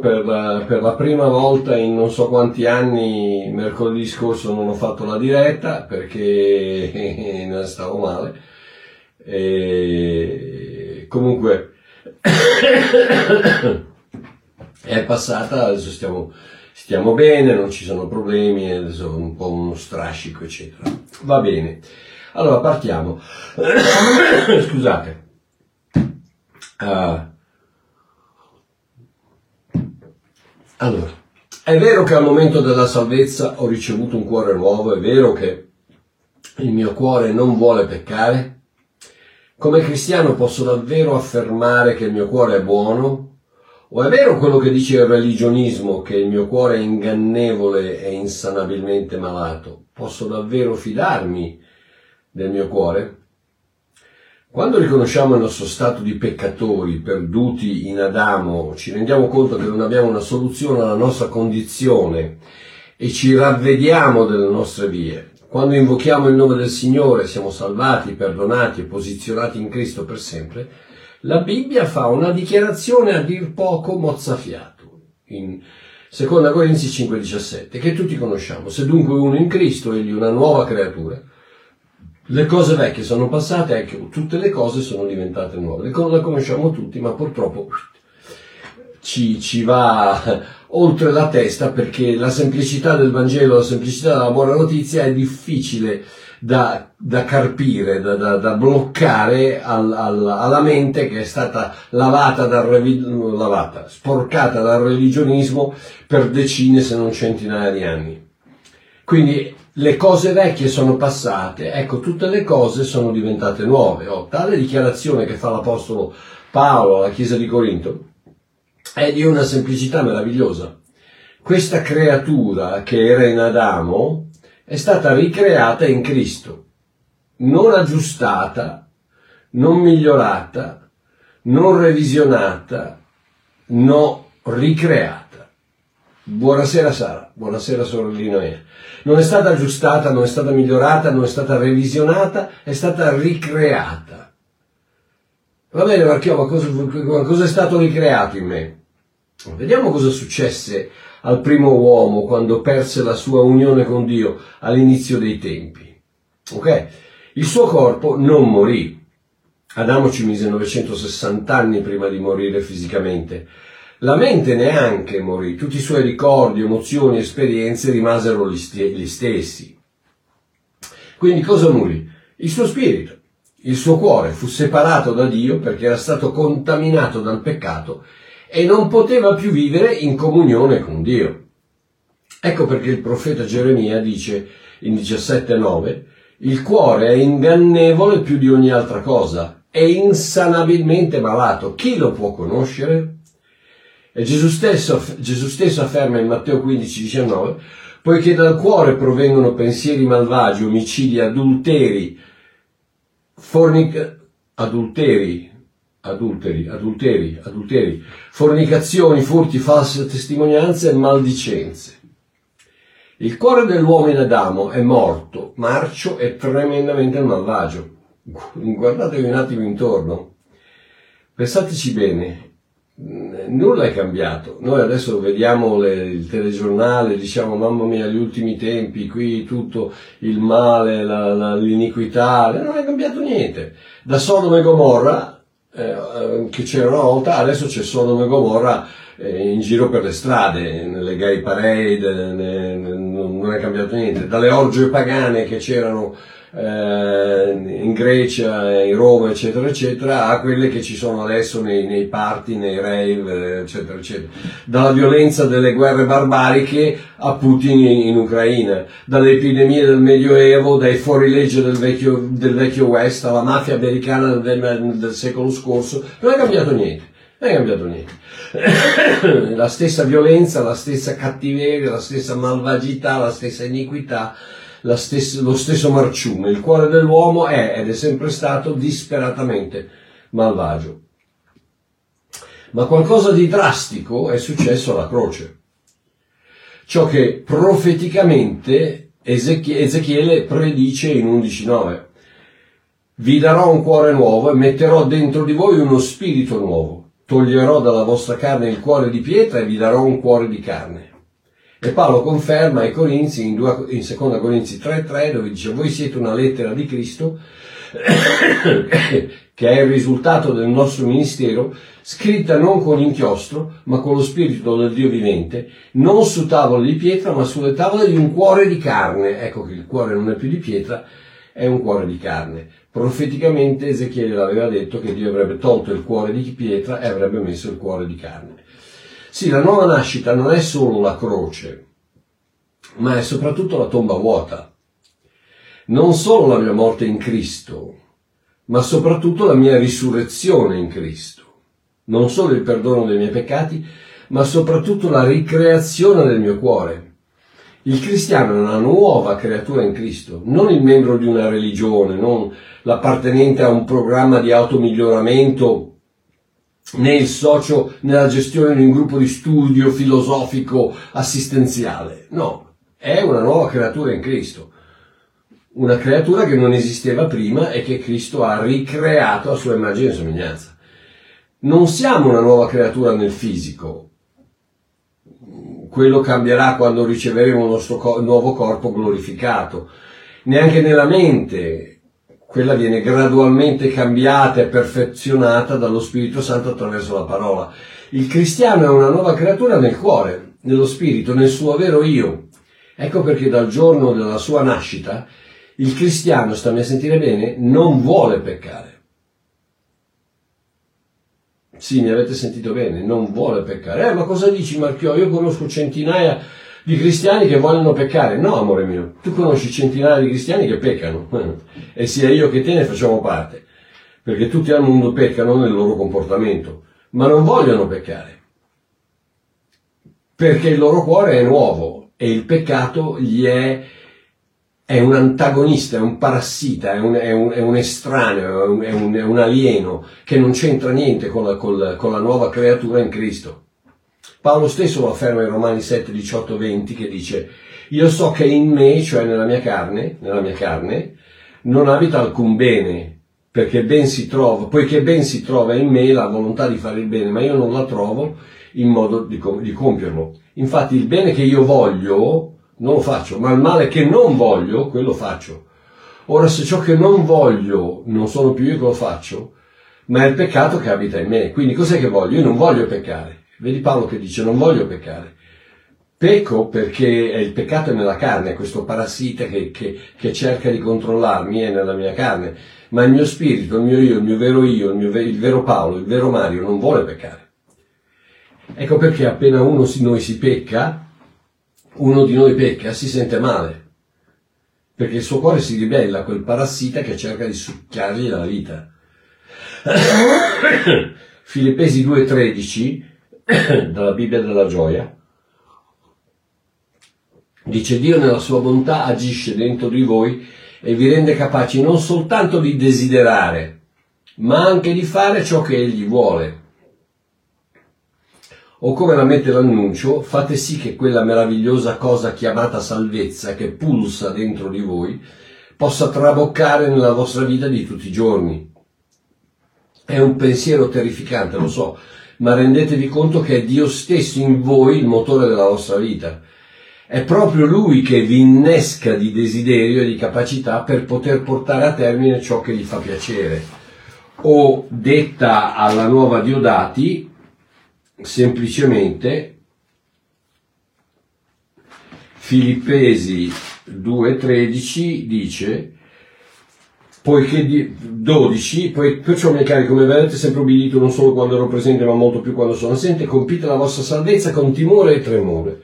per la, per la, prima volta in non so quanti anni, mercoledì scorso non ho fatto la diretta perché non stavo male. E comunque è passata, adesso stiamo, stiamo bene, non ci sono problemi, adesso un po' uno strascico eccetera. Va bene. Allora partiamo. Scusate. Uh, allora, è vero che al momento della salvezza ho ricevuto un cuore nuovo, è vero che il mio cuore non vuole peccare? Come cristiano posso davvero affermare che il mio cuore è buono? O è vero quello che dice il religionismo, che il mio cuore è ingannevole e insanabilmente malato? Posso davvero fidarmi del mio cuore? Quando riconosciamo il nostro stato di peccatori, perduti in Adamo, ci rendiamo conto che non abbiamo una soluzione alla nostra condizione e ci ravvediamo delle nostre vie. Quando invochiamo il nome del Signore, siamo salvati, perdonati e posizionati in Cristo per sempre, la Bibbia fa una dichiarazione a dir poco mozzafiato. In 2 Corinzi 5,17, che tutti conosciamo. Se dunque uno in Cristo, egli una nuova creatura le cose vecchie sono passate, ecco, tutte le cose sono diventate nuove. Le cose le conosciamo tutti, ma purtroppo ci, ci va oltre la testa perché la semplicità del Vangelo, la semplicità della buona notizia è difficile da, da carpire, da, da, da bloccare al, al, alla mente che è stata lavata dal, lavata, sporcata dal religionismo per decine se non centinaia di anni. Quindi le cose vecchie sono passate, ecco, tutte le cose sono diventate nuove. Oh, tale dichiarazione che fa l'Apostolo Paolo alla Chiesa di Corinto è di una semplicità meravigliosa. Questa creatura che era in Adamo è stata ricreata in Cristo, non aggiustata, non migliorata, non revisionata, no ricreata. Buonasera Sara, buonasera sorellina mia non è stata aggiustata, non è stata migliorata, non è stata revisionata, è stata ricreata. Va bene Marchio, ma cosa, cosa è stato ricreato in me? Vediamo cosa successe al primo uomo quando perse la sua unione con Dio all'inizio dei tempi. Ok? Il suo corpo non morì. Adamo ci mise 960 anni prima di morire fisicamente la mente neanche morì, tutti i suoi ricordi, emozioni, esperienze rimasero gli, stessi. Quindi cosa morì? Il suo spirito, il suo cuore fu separato da Dio perché era stato contaminato dal peccato e non poteva più vivere in comunione con Dio. Ecco perché il profeta Geremia dice in 17.9 il cuore è ingannevole più di ogni altra cosa, è insanabilmente malato. Chi lo può conoscere? Gesù stesso, Gesù stesso afferma in Matteo 15, 19, poiché dal cuore provengono pensieri malvagi, omicidi, adulteri, fornic- adulteri, adulteri, adulteri, adulteri, fornicazioni, furti, false testimonianze e maldicenze. Il cuore dell'uomo in Adamo è morto, marcio e tremendamente malvagio. Guardatevi un attimo intorno. Pensateci bene, nulla è cambiato. Noi adesso vediamo le, il telegiornale, diciamo mamma mia, gli ultimi tempi, qui tutto il male, la, la, l'iniquità, non è cambiato niente. Da Sodoma e Gomorra, eh, che c'era una volta, adesso c'è Sodoma e Gomorra eh, in giro per le strade, nelle gay parade, ne, ne, non è cambiato niente. Dalle orge pagane che c'erano eh, in Grecia, in Roma, eccetera, eccetera, a quelle che ci sono adesso nei, nei party, nei rave, eccetera, eccetera. Dalla violenza delle guerre barbariche a Putin in, in Ucraina, dalle epidemie del Medioevo, dai fuorilegge del vecchio, del vecchio West, alla mafia americana del, del secolo scorso, non è cambiato niente. Non è cambiato niente. la stessa violenza, la stessa cattiveria, la stessa malvagità, la stessa iniquità, stessa, lo stesso marciume. Il cuore dell'uomo è ed è sempre stato disperatamente malvagio. Ma qualcosa di drastico è successo alla croce. Ciò che profeticamente Ezechiele predice in 11.9. Vi darò un cuore nuovo e metterò dentro di voi uno spirito nuovo. Toglierò dalla vostra carne il cuore di pietra e vi darò un cuore di carne. E Paolo conferma ai Corinzi, in, 2, in 2 Corinzi 3.3, dove dice, voi siete una lettera di Cristo, che è il risultato del nostro ministero, scritta non con inchiostro, ma con lo spirito del Dio vivente, non su tavole di pietra, ma sulle tavole di un cuore di carne. Ecco che il cuore non è più di pietra, è un cuore di carne. Profeticamente Ezechiele aveva detto che Dio avrebbe tolto il cuore di pietra e avrebbe messo il cuore di carne. Sì, la nuova nascita non è solo la croce, ma è soprattutto la tomba vuota. Non solo la mia morte in Cristo, ma soprattutto la mia risurrezione in Cristo. Non solo il perdono dei miei peccati, ma soprattutto la ricreazione del mio cuore. Il cristiano è una nuova creatura in Cristo, non il membro di una religione, non l'appartenente a un programma di automiglioramento né il socio nella gestione di un gruppo di studio filosofico assistenziale. No, è una nuova creatura in Cristo. Una creatura che non esisteva prima e che Cristo ha ricreato a sua immagine e somiglianza. Non siamo una nuova creatura nel fisico, quello cambierà quando riceveremo il nostro nuovo corpo glorificato. Neanche nella mente, quella viene gradualmente cambiata e perfezionata dallo Spirito Santo attraverso la parola. Il cristiano è una nuova creatura nel cuore, nello spirito, nel suo vero io. Ecco perché dal giorno della sua nascita il cristiano, stammi a sentire bene, non vuole peccare. Sì, mi avete sentito bene, non vuole peccare. Eh, ma cosa dici Marchio? Io conosco centinaia di cristiani che vogliono peccare. No, amore mio, tu conosci centinaia di cristiani che peccano. E sia io che te ne facciamo parte. Perché tutti al mondo peccano nel loro comportamento, ma non vogliono peccare. Perché il loro cuore è nuovo e il peccato gli è è un antagonista, è un parassita, è un, è un, è un estraneo, è un, è, un, alieno che non c'entra niente con la, con, la, con la, nuova creatura in Cristo. Paolo stesso lo afferma in Romani 7, 18, 20 che dice io so che in me, cioè nella mia carne, nella mia carne, non abita alcun bene, perché ben si trova, poiché ben si trova in me la volontà di fare il bene, ma io non la trovo in modo di, di compierlo. Infatti il bene che io voglio, non lo faccio, ma il male che non voglio, quello faccio. Ora se ciò che non voglio non sono più io che lo faccio, ma è il peccato che abita in me. Quindi cos'è che voglio? Io non voglio peccare. Vedi Paolo che dice non voglio peccare. Pecco perché il peccato è nella carne, questo parassita che, che, che, cerca di controllarmi è nella mia carne, ma il mio spirito, il mio io, il mio vero io, il, mio, il vero Paolo, il vero Mario non vuole peccare. Ecco perché appena uno si, noi si pecca, uno di noi pecca, si sente male, perché il suo cuore si ribella a quel parassita che cerca di succhiargli la vita. Filippesi 2,13 dalla Bibbia della gioia dice Dio nella sua bontà agisce dentro di voi e vi rende capaci non soltanto di desiderare, ma anche di fare ciò che Egli vuole o come la mette l'annuncio, fate sì che quella meravigliosa cosa chiamata salvezza che pulsa dentro di voi possa traboccare nella vostra vita di tutti i giorni. È un pensiero terrificante, lo so, ma rendetevi conto che è Dio stesso in voi il motore della vostra vita. È proprio Lui che vi innesca di desiderio e di capacità per poter portare a termine ciò che gli fa piacere. O detta alla nuova Diodati, semplicemente Filippesi 2.13 dice poiché di, 12, poi, perciò miei cari come vedete sempre obbedito non solo quando ero presente ma molto più quando sono assente, compite la vostra salvezza con timore e tremore.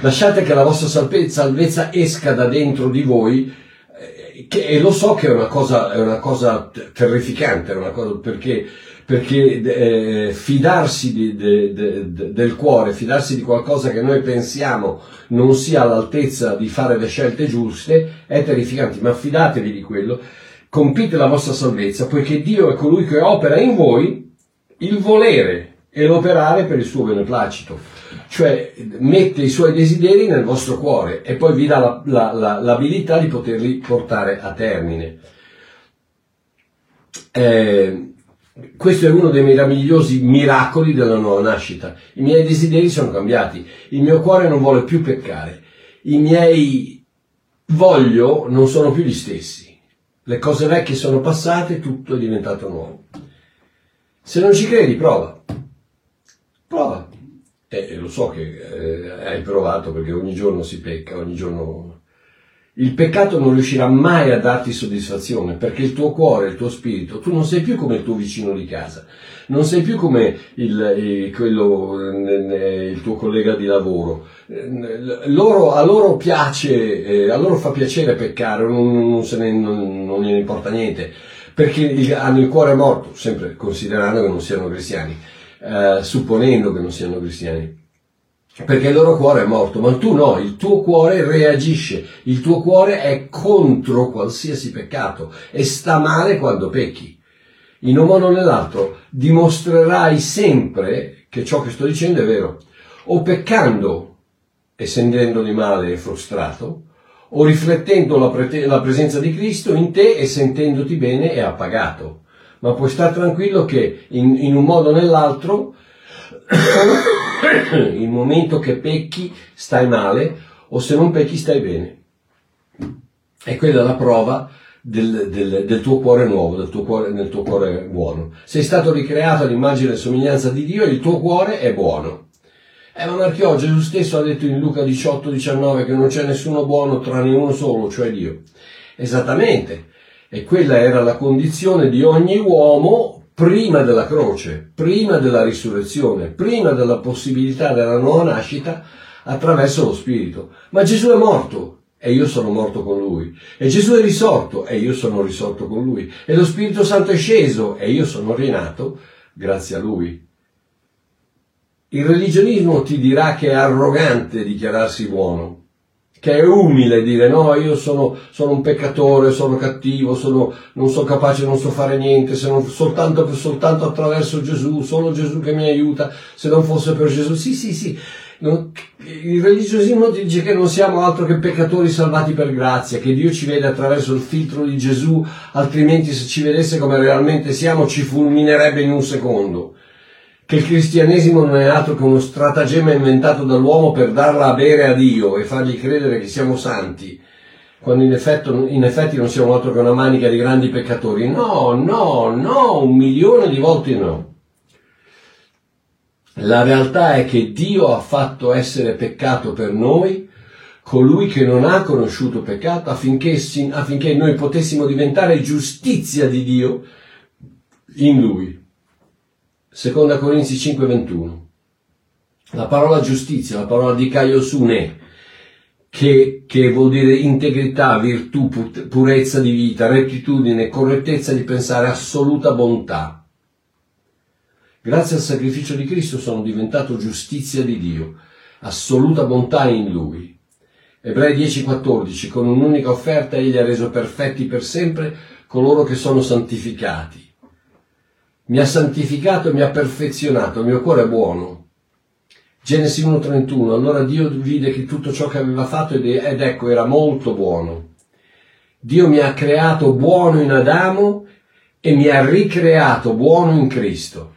Lasciate che la vostra salvezza esca da dentro di voi eh, che, e lo so che è una cosa, è una cosa terrificante, una cosa, perché perché eh, fidarsi di, de, de, de, del cuore, fidarsi di qualcosa che noi pensiamo non sia all'altezza di fare le scelte giuste è terrificante, ma fidatevi di quello, compite la vostra salvezza, poiché Dio è colui che opera in voi il volere e l'operare per il suo beneplacito, cioè mette i suoi desideri nel vostro cuore e poi vi dà la, la, la, l'abilità di poterli portare a termine. Eh, questo è uno dei meravigliosi miracoli della nuova nascita. I miei desideri sono cambiati, il mio cuore non vuole più peccare, i miei voglio non sono più gli stessi. Le cose vecchie sono passate, tutto è diventato nuovo. Se non ci credi, prova. Prova. E lo so che eh, hai provato perché ogni giorno si pecca, ogni giorno il peccato non riuscirà mai a darti soddisfazione perché il tuo cuore, il tuo spirito, tu non sei più come il tuo vicino di casa, non sei più come il, il, quello, il tuo collega di lavoro. Loro, a loro piace, eh, a loro fa piacere peccare, non, non, ne, non, non gliene importa niente, perché hanno il cuore morto, sempre considerando che non siano cristiani, eh, supponendo che non siano cristiani perché il loro cuore è morto, ma tu no, il tuo cuore reagisce, il tuo cuore è contro qualsiasi peccato e sta male quando pecchi. In un modo o nell'altro dimostrerai sempre che ciò che sto dicendo è vero, o peccando e sentendoli male e frustrato, o riflettendo la, pre- la presenza di Cristo in te e sentendoti bene e appagato. Ma puoi stare tranquillo che in, in un modo o nell'altro il momento che pecchi stai male o se non pecchi stai bene. E quella è la prova del, del, del tuo cuore nuovo, del tuo cuore, del tuo cuore buono. Sei stato ricreato all'immagine e somiglianza di Dio e il tuo cuore è buono. Eh, ma Marchio, Gesù stesso ha detto in Luca 18, 19 che non c'è nessuno buono tranne uno solo, cioè Dio. Esattamente. E quella era la condizione di ogni uomo prima della croce, prima della risurrezione, prima della possibilità della nuova nascita attraverso lo Spirito. Ma Gesù è morto e io sono morto con lui. E Gesù è risorto e io sono risorto con lui. E lo Spirito Santo è sceso e io sono rinato grazie a lui. Il religionismo ti dirà che è arrogante dichiararsi buono, che è umile dire no, io sono, sono un peccatore, sono cattivo, sono, non sono capace, non so fare niente, se non soltanto, soltanto attraverso Gesù, solo Gesù che mi aiuta, se non fosse per Gesù. Sì, sì, sì. Non, il religiosismo dice che non siamo altro che peccatori salvati per grazia, che Dio ci vede attraverso il filtro di Gesù, altrimenti se ci vedesse come realmente siamo ci fulminerebbe in un secondo che il cristianesimo non è altro che uno stratagemma inventato dall'uomo per darla a bere a Dio e fargli credere che siamo santi, quando in, effetto, in effetti non siamo altro che una manica di grandi peccatori. No, no, no, un milione di volte no. La realtà è che Dio ha fatto essere peccato per noi colui che non ha conosciuto peccato affinché, affinché noi potessimo diventare giustizia di Dio in Lui. Seconda Corinzi 5:21. La parola giustizia, la parola di Kaiosune, che, che vuol dire integrità, virtù, purezza di vita, rettitudine, correttezza di pensare, assoluta bontà. Grazie al sacrificio di Cristo sono diventato giustizia di Dio, assoluta bontà in Lui. Ebrei 10:14, con un'unica offerta egli ha reso perfetti per sempre coloro che sono santificati mi ha santificato mi ha perfezionato, il mio cuore è buono. Genesi 1.31, allora Dio vide che tutto ciò che aveva fatto ed ecco era molto buono. Dio mi ha creato buono in Adamo e mi ha ricreato buono in Cristo.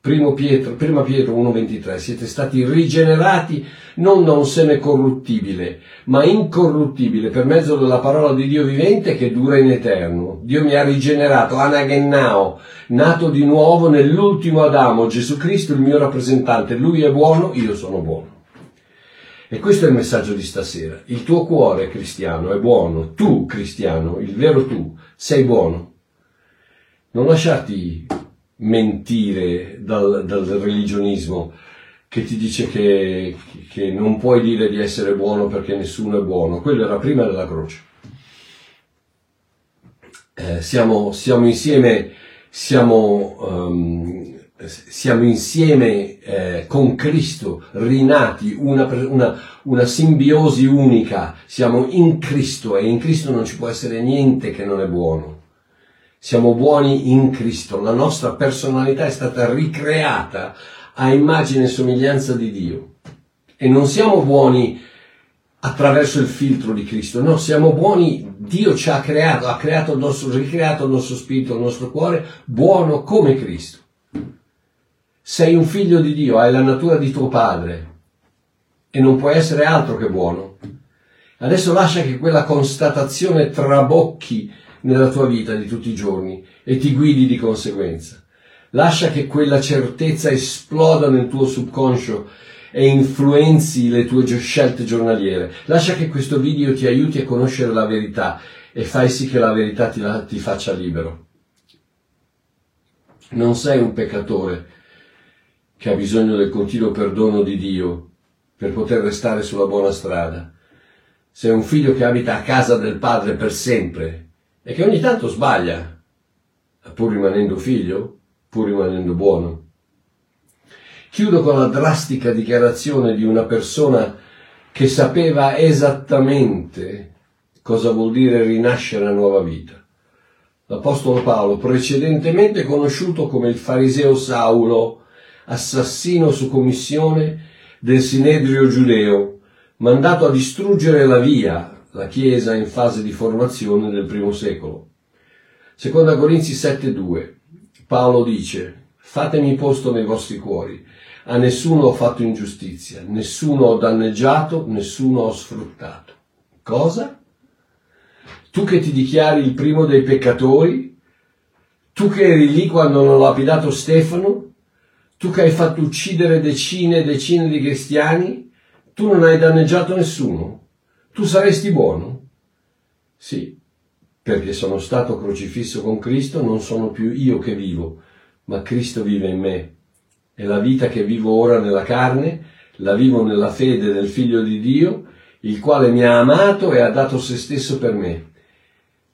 Primo Pietro, prima Pietro 1.23, siete stati rigenerati non da un seme corruttibile, ma incorruttibile per mezzo della parola di Dio vivente che dura in eterno. Dio mi ha rigenerato, anagennao, nato di nuovo nell'ultimo Adamo, Gesù Cristo il mio rappresentante. Lui è buono, io sono buono. E questo è il messaggio di stasera. Il tuo cuore cristiano è buono, tu cristiano, il vero tu, sei buono. Non lasciarti mentire dal, dal religionismo che ti dice che, che, non puoi dire di essere buono perché nessuno è buono. Quello era prima della croce. Eh, siamo, siamo, insieme, siamo, um, siamo insieme eh, con Cristo, rinati, una, una, una simbiosi unica. Siamo in Cristo e in Cristo non ci può essere niente che non è buono. Siamo buoni in Cristo, la nostra personalità è stata ricreata a immagine e somiglianza di Dio. E non siamo buoni attraverso il filtro di Cristo. No, siamo buoni, Dio ci ha creato, ha creato il nostro, ricreato il nostro spirito, il nostro cuore, buono come Cristo. Sei un figlio di Dio, hai la natura di tuo padre e non puoi essere altro che buono. Adesso lascia che quella constatazione trabocchi nella tua vita di tutti i giorni e ti guidi di conseguenza. Lascia che quella certezza esploda nel tuo subconscio e influenzi le tue scelte giornaliere. Lascia che questo video ti aiuti a conoscere la verità e fai sì che la verità ti, la, ti faccia libero. Non sei un peccatore che ha bisogno del continuo perdono di Dio per poter restare sulla buona strada. Sei un figlio che abita a casa del padre per sempre e che ogni tanto sbaglia, pur rimanendo figlio, pur rimanendo buono. Chiudo con la drastica dichiarazione di una persona che sapeva esattamente cosa vuol dire rinascere a nuova vita. L'Apostolo Paolo, precedentemente conosciuto come il fariseo Saulo, assassino su commissione del Sinedrio giudeo, mandato a distruggere la via, la Chiesa in fase di formazione del primo secolo. Seconda Corinzi 7.2 Paolo dice, fatemi posto nei vostri cuori, a nessuno ho fatto ingiustizia, nessuno ho danneggiato, nessuno ho sfruttato. Cosa? Tu che ti dichiari il primo dei peccatori? Tu che eri lì quando hanno lapidato Stefano? Tu che hai fatto uccidere decine e decine di cristiani? Tu non hai danneggiato nessuno? Tu saresti buono? Sì, perché sono stato crocifisso con Cristo, non sono più io che vivo, ma Cristo vive in me e la vita che vivo ora nella carne, la vivo nella fede del Figlio di Dio, il quale mi ha amato e ha dato se stesso per me.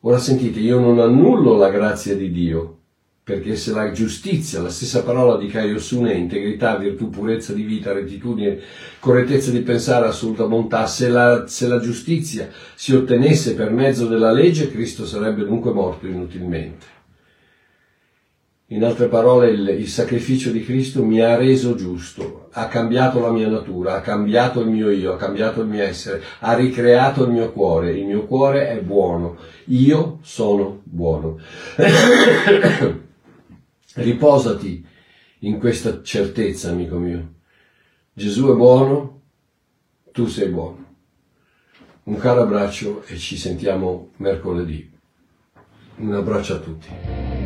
Ora sentite, io non annullo la grazia di Dio, perché se la giustizia, la stessa parola di Caio Sune, integrità, virtù, purezza di vita, rettitudine, correttezza di pensare, assoluta bontà, se la, se la giustizia si ottenesse per mezzo della legge, Cristo sarebbe dunque morto inutilmente. In altre parole, il, il, sacrificio di Cristo mi ha reso giusto, ha cambiato la mia natura, ha cambiato il mio io, ha cambiato il mio essere, ha ricreato il mio cuore. Il mio cuore è buono. Io sono buono. Riposati in questa certezza, amico mio. Gesù è buono, tu sei buono. Un caro abbraccio e ci sentiamo mercoledì. Un abbraccio a tutti.